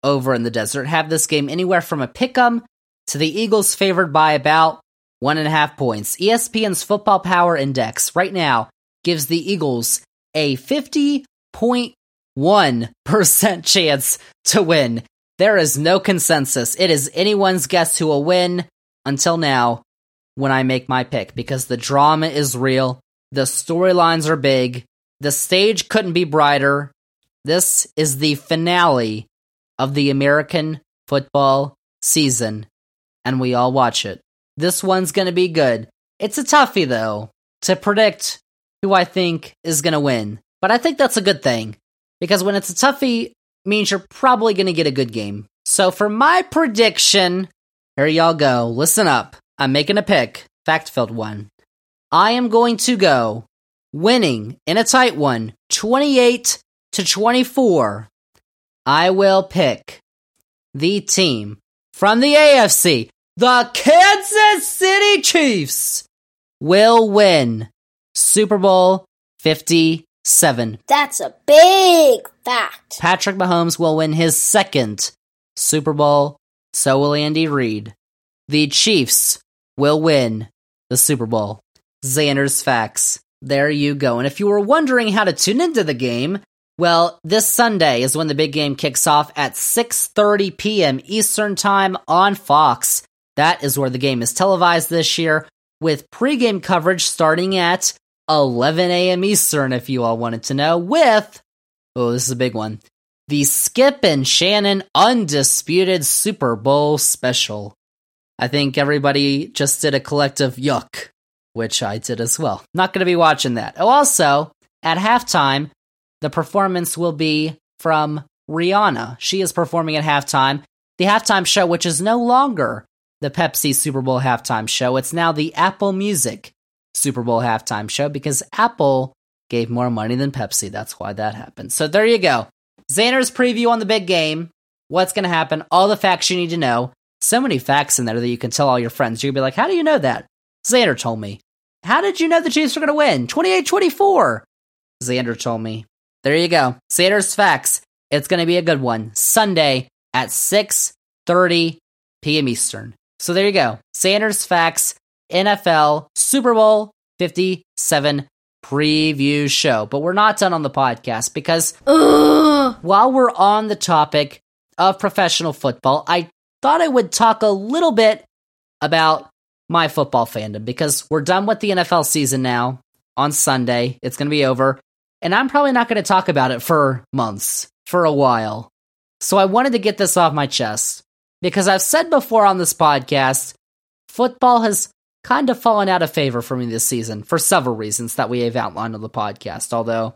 over in the desert have this game anywhere from a pick 'em to the Eagles favored by about one and a half points. ESPN's Football Power Index right now gives the Eagles a 50.1% [LAUGHS] chance to win. There is no consensus. It is anyone's guess who will win until now when I make my pick because the drama is real. The storylines are big. The stage couldn't be brighter. This is the finale of the American football season, and we all watch it. This one's going to be good. It's a toughie, though, to predict who I think is going to win. But I think that's a good thing, because when it's a toughie, means you're probably going to get a good game. So for my prediction, here y'all go. Listen up. I'm making a pick, fact filled one. I am going to go winning in a tight one, 28 to 24. I will pick the team from the AFC, the Kansas City Chiefs, will win Super Bowl 57. That's a big fact. Patrick Mahomes will win his second Super Bowl, so will Andy Reid. The Chiefs will win the Super Bowl. Xander's Facts. There you go. And if you were wondering how to tune into the game, well, this Sunday is when the big game kicks off at 6:30 p.m. Eastern Time on Fox. That is where the game is televised this year with pregame coverage starting at 11 a.m. Eastern if you all wanted to know with Oh, this is a big one. The Skip and Shannon Undisputed Super Bowl Special. I think everybody just did a collective yuck, which I did as well. Not going to be watching that. Oh, also, at halftime, the performance will be from Rihanna. She is performing at halftime. The halftime show, which is no longer the Pepsi Super Bowl halftime show, it's now the Apple Music Super Bowl halftime show because Apple gave more money than Pepsi. That's why that happened. So there you go. Xander's preview on the big game. What's going to happen? All the facts you need to know. So many facts in there that you can tell all your friends. You'll be like, how do you know that? Xander told me. How did you know the Chiefs were going to win? 28 24. Xander told me. There you go. Xander's facts. It's going to be a good one. Sunday at 6:30 p.m. Eastern. So there you go. Xander's facts. NFL Super Bowl 57 preview show. But we're not done on the podcast because Ugh. while we're on the topic of professional football, I thought I would talk a little bit about my football fandom because we're done with the NFL season now on Sunday. It's going to be over. And I'm probably not going to talk about it for months, for a while. So I wanted to get this off my chest because I've said before on this podcast, football has kind of fallen out of favor for me this season for several reasons that we have outlined on the podcast. Although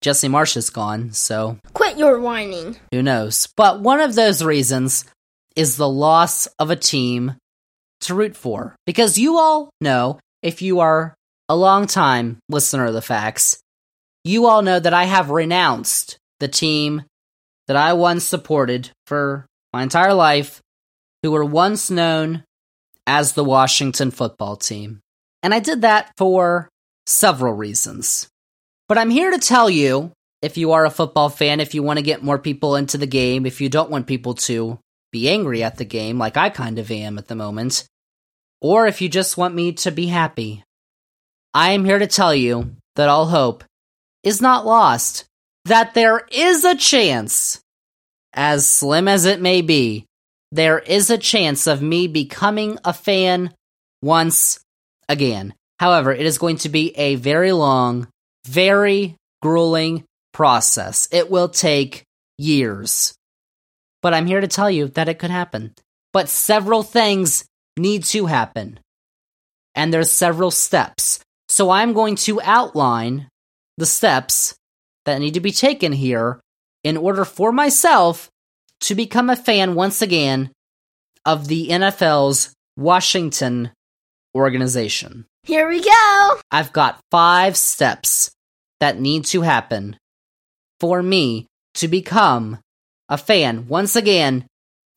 Jesse Marsch is gone, so Quit your whining. who knows? But one of those reasons is the loss of a team to root for. Because you all know, if you are a long time listener of the facts, you all know that I have renounced the team that I once supported for my entire life, who were once known as the Washington football team. And I did that for several reasons. But I'm here to tell you if you are a football fan, if you want to get more people into the game, if you don't want people to be angry at the game, like I kind of am at the moment, or if you just want me to be happy, I am here to tell you that all hope is not lost, that there is a chance, as slim as it may be, there is a chance of me becoming a fan once again. However, it is going to be a very long, very grueling process. It will take years. But I'm here to tell you that it could happen. But several things need to happen. And there's several steps. So I'm going to outline the steps that need to be taken here in order for myself to become a fan once again of the NFL's Washington organization. Here we go. I've got five steps that need to happen for me to become a fan once again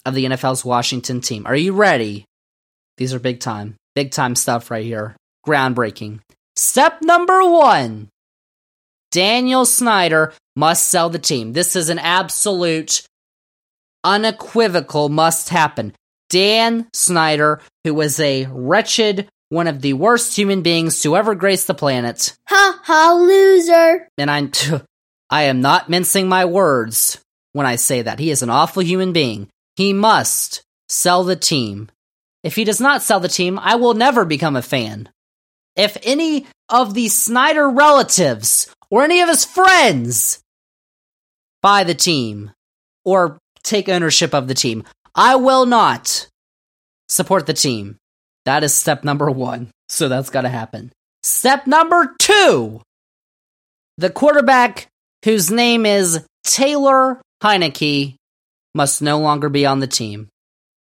of the NFL's Washington team. Are you ready? These are big time, big time stuff right here. Groundbreaking. Step number one Daniel Snyder must sell the team. This is an absolute, unequivocal must happen. Dan Snyder, who was a wretched, one of the worst human beings to ever grace the planet, Ha ha, loser. and I'm [LAUGHS] I am not mincing my words when I say that. He is an awful human being. He must sell the team. If he does not sell the team, I will never become a fan. If any of the Snyder relatives or any of his friends buy the team or take ownership of the team, I will not support the team. That is step number one. So that's got to happen. Step number two the quarterback whose name is Taylor Heinicke must no longer be on the team.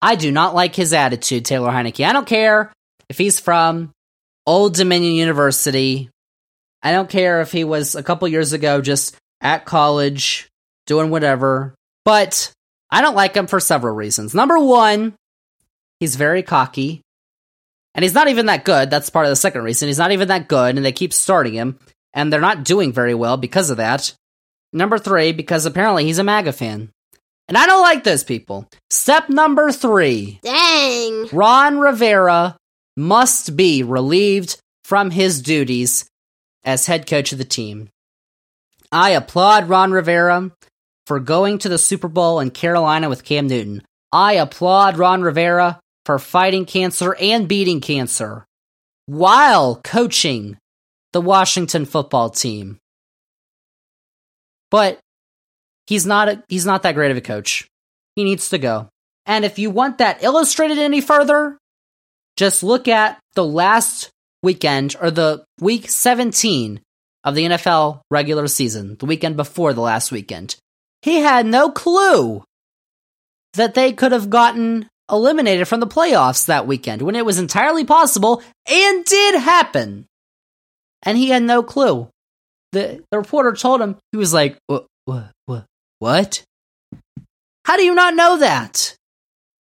I do not like his attitude, Taylor Heinicke. I don't care if he's from Old Dominion University. I don't care if he was a couple years ago just at college doing whatever, but I don't like him for several reasons. Number one, he's very cocky. And he's not even that good. That's part of the second reason. He's not even that good, and they keep starting him, and they're not doing very well because of that. Number three, because apparently he's a MAGA fan. And I don't like those people. Step number three Dang. Ron Rivera must be relieved from his duties as head coach of the team. I applaud Ron Rivera for going to the Super Bowl in Carolina with Cam Newton. I applaud Ron Rivera for fighting cancer and beating cancer while coaching the Washington football team. But he's not a, he's not that great of a coach. He needs to go. And if you want that illustrated any further, just look at the last weekend or the week 17 of the NFL regular season, the weekend before the last weekend. He had no clue that they could have gotten eliminated from the playoffs that weekend when it was entirely possible and did happen. And he had no clue. The, the reporter told him, he was like, what, what, what? How do you not know that?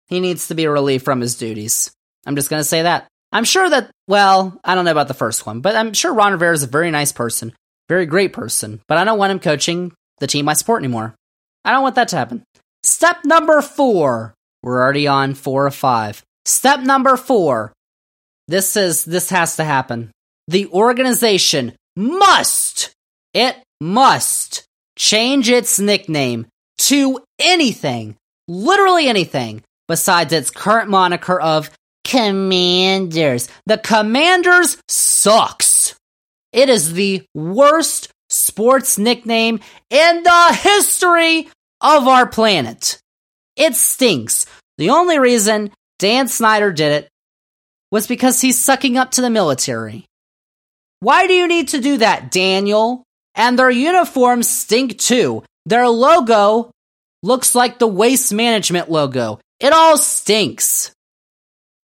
He needs to be relieved from his duties. I'm just going to say that. I'm sure that, well, I don't know about the first one, but I'm sure Ron Rivera is a very nice person, very great person, but I don't want him coaching the team I support anymore. I don't want that to happen. Step number four. We're already on four of five. Step number four. This is, this has to happen. The organization must, it must change its nickname to anything, literally anything, besides its current moniker of Commanders. The Commanders sucks. It is the worst sports nickname in the history of our planet. It stinks. The only reason Dan Snyder did it was because he's sucking up to the military. Why do you need to do that, Daniel? And their uniforms stink too. Their logo looks like the waste management logo. It all stinks.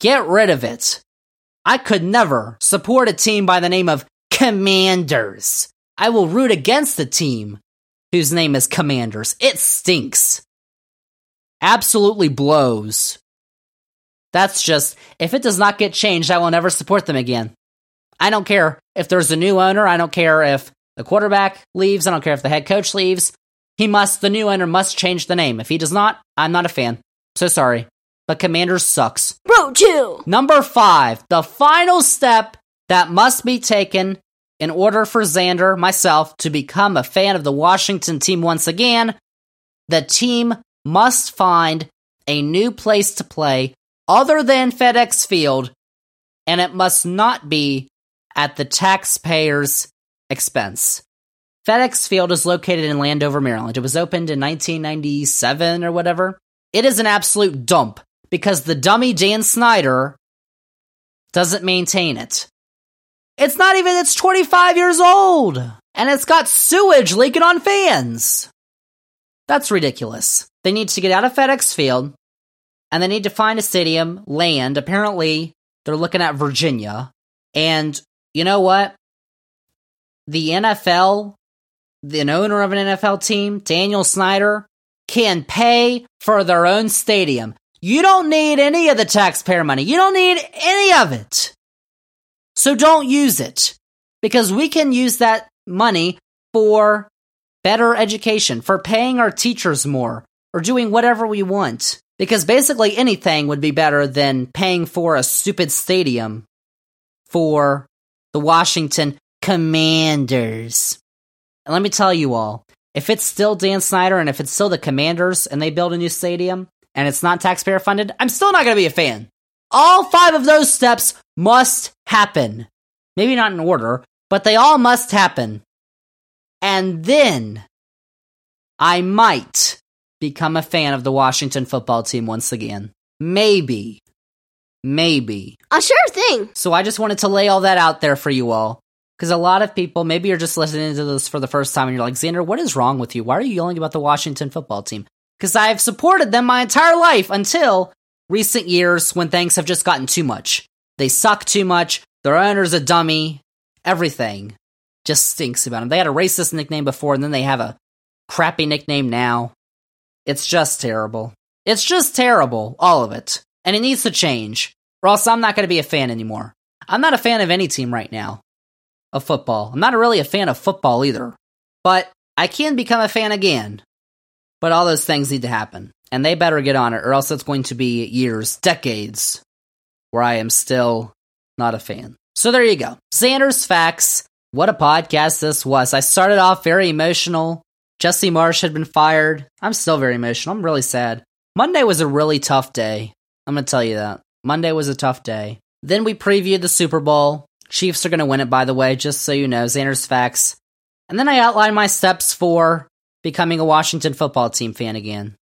Get rid of it. I could never support a team by the name of Commanders. I will root against the team whose name is Commanders. It stinks. Absolutely blows. That's just, if it does not get changed, I will never support them again. I don't care if there's a new owner. I don't care if the quarterback leaves. I don't care if the head coach leaves. He must, the new owner must change the name. If he does not, I'm not a fan. So sorry. But Commanders sucks. Bro, two. Number five, the final step that must be taken in order for Xander, myself, to become a fan of the Washington team once again. The team must find a new place to play other than FedEx Field, and it must not be at the taxpayer's expense. FedEx Field is located in Landover, Maryland. It was opened in 1997 or whatever. It is an absolute dump because the dummy Dan Snyder doesn't maintain it. It's not even, it's 25 years old and it's got sewage leaking on fans. That's ridiculous. They need to get out of FedEx Field and they need to find a stadium, land. Apparently, they're looking at Virginia. And you know what? The NFL, the owner of an NFL team, Daniel Snyder, can pay for their own stadium. You don't need any of the taxpayer money. You don't need any of it. So don't use it because we can use that money for better education, for paying our teachers more, or doing whatever we want. Because basically anything would be better than paying for a stupid stadium for the Washington Commanders. And let me tell you all, if it's still Dan Snyder and if it's still the Commanders and they build a new stadium and it's not taxpayer funded, I'm still not going to be a fan. All five of those steps must happen. Maybe not in order, but they all must happen. And then I might become a fan of the Washington football team once again. Maybe. Maybe. A sure thing. So I just wanted to lay all that out there for you all. Because a lot of people, maybe you're just listening to this for the first time and you're like, Xander, what is wrong with you? Why are you yelling about the Washington football team? Because I've supported them my entire life until recent years when things have just gotten too much. They suck too much. Their owner's a dummy. Everything just stinks about them. They had a racist nickname before, and then they have a crappy nickname now. It's just terrible. It's just terrible, all of it. And it needs to change, or else I'm not going to be a fan anymore. I'm not a fan of any team right now of football. I'm not really a fan of football either. But I can become a fan again. But all those things need to happen. And they better get on it, or else it's going to be years, decades, where I am still not a fan. So there you go. Xander's Facts. What a podcast this was. I started off very emotional. Jesse Marsch had been fired. I'm still very emotional. I'm really sad. Monday was a really tough day. I'm going to tell you that. Monday was a tough day. Then we previewed the Super Bowl. Chiefs are going to win it, by the way, just so you know. Xander's Facts. And then I outlined my steps for becoming a Washington football team fan again.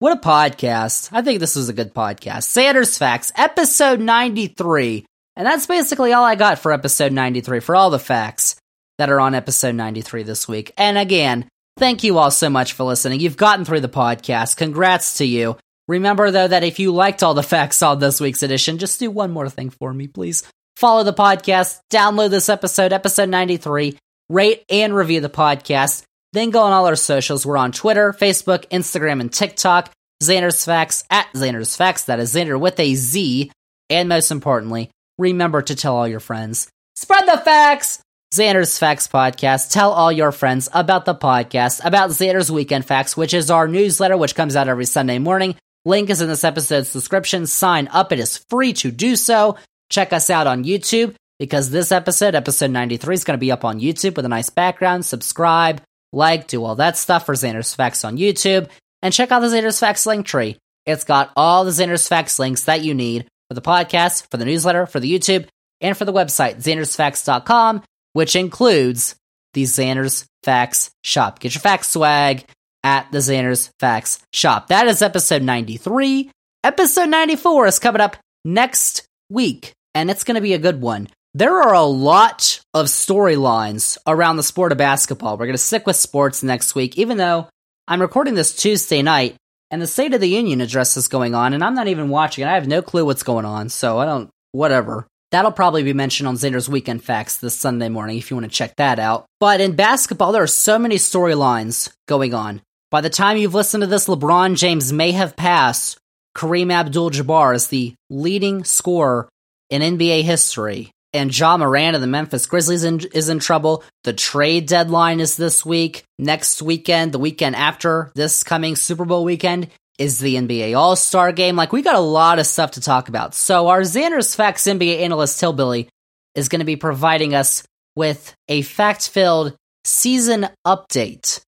What a podcast. I think this was a good podcast. Xander's Facts, episode 93. And that's basically all I got for episode 93, for all the facts that are on episode 93 this week. And again, thank you all so much for listening. You've gotten through the podcast. Congrats to you. Remember, though, that if you liked all the facts on this week's edition, just do one more thing for me, please. Follow the podcast, download this episode, episode 93, rate and review the podcast. Then go on all our socials. We're on Twitter, Facebook, Instagram, and TikTok. Xander's Facts at Xander's Facts. That is Xander with a Z. And most importantly, remember to tell all your friends. Spread the facts! Xander's Facts Podcast. Tell all your friends about the podcast, about Xander's Weekend Facts, which is our newsletter, which comes out every Sunday morning. Link is in this episode's description. Sign up. It is free to do so. Check us out on YouTube because this episode, episode 93, is going to be up on YouTube with a nice background. Subscribe, like, do all that stuff for Xander's Facts on YouTube. And check out the Xander's Facts link tree. It's got all the Xander's Facts links that you need for the podcast, for the newsletter, for the YouTube, and for the website, xandersfacts.com, which includes the Xander's Facts shop. Get your facts swag at the Xander's Facts shop. That is episode 93. Episode 94 is coming up next week, and it's going to be a good one. There are a lot of storylines around the sport of basketball. We're going to stick with sports next week, even though I'm recording this Tuesday night and the State of the Union address is going on, and I'm not even watching it. I have no clue what's going on, so I don't, whatever. That'll probably be mentioned on Xander's Weekend Facts this Sunday morning if you want to check that out. But in basketball, there are so many storylines going on. By the time you've listened to this, LeBron James may have passed Kareem Abdul Jabbar as the leading scorer in NBA history. And Ja Morant of the Memphis Grizzlies in, is in trouble. The trade deadline is this week. Next weekend, the weekend after this coming Super Bowl weekend, is the NBA All Star game. Like, we got a lot of stuff to talk about. So, our Xander's Facts NBA analyst, Hillbilly, is going to be providing us with a fact filled season update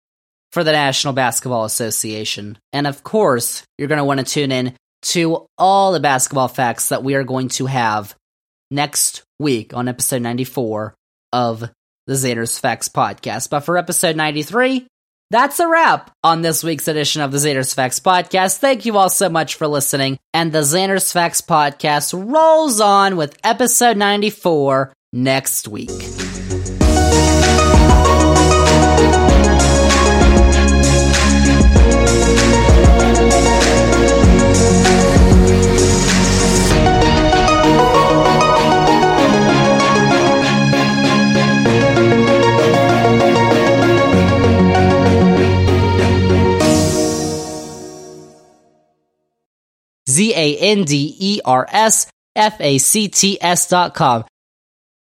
for the National Basketball Association. And of course, you're going to want to tune in to all the basketball facts that we are going to have next week on episode 94 of the Xander's Facts podcast. But for episode 93, that's a wrap on this week's edition of the Xander's Facts podcast. Thank you all so much for listening. And the Xander's Facts podcast rolls on with episode 94 next week. Z A N D E R S F A C T S dot com.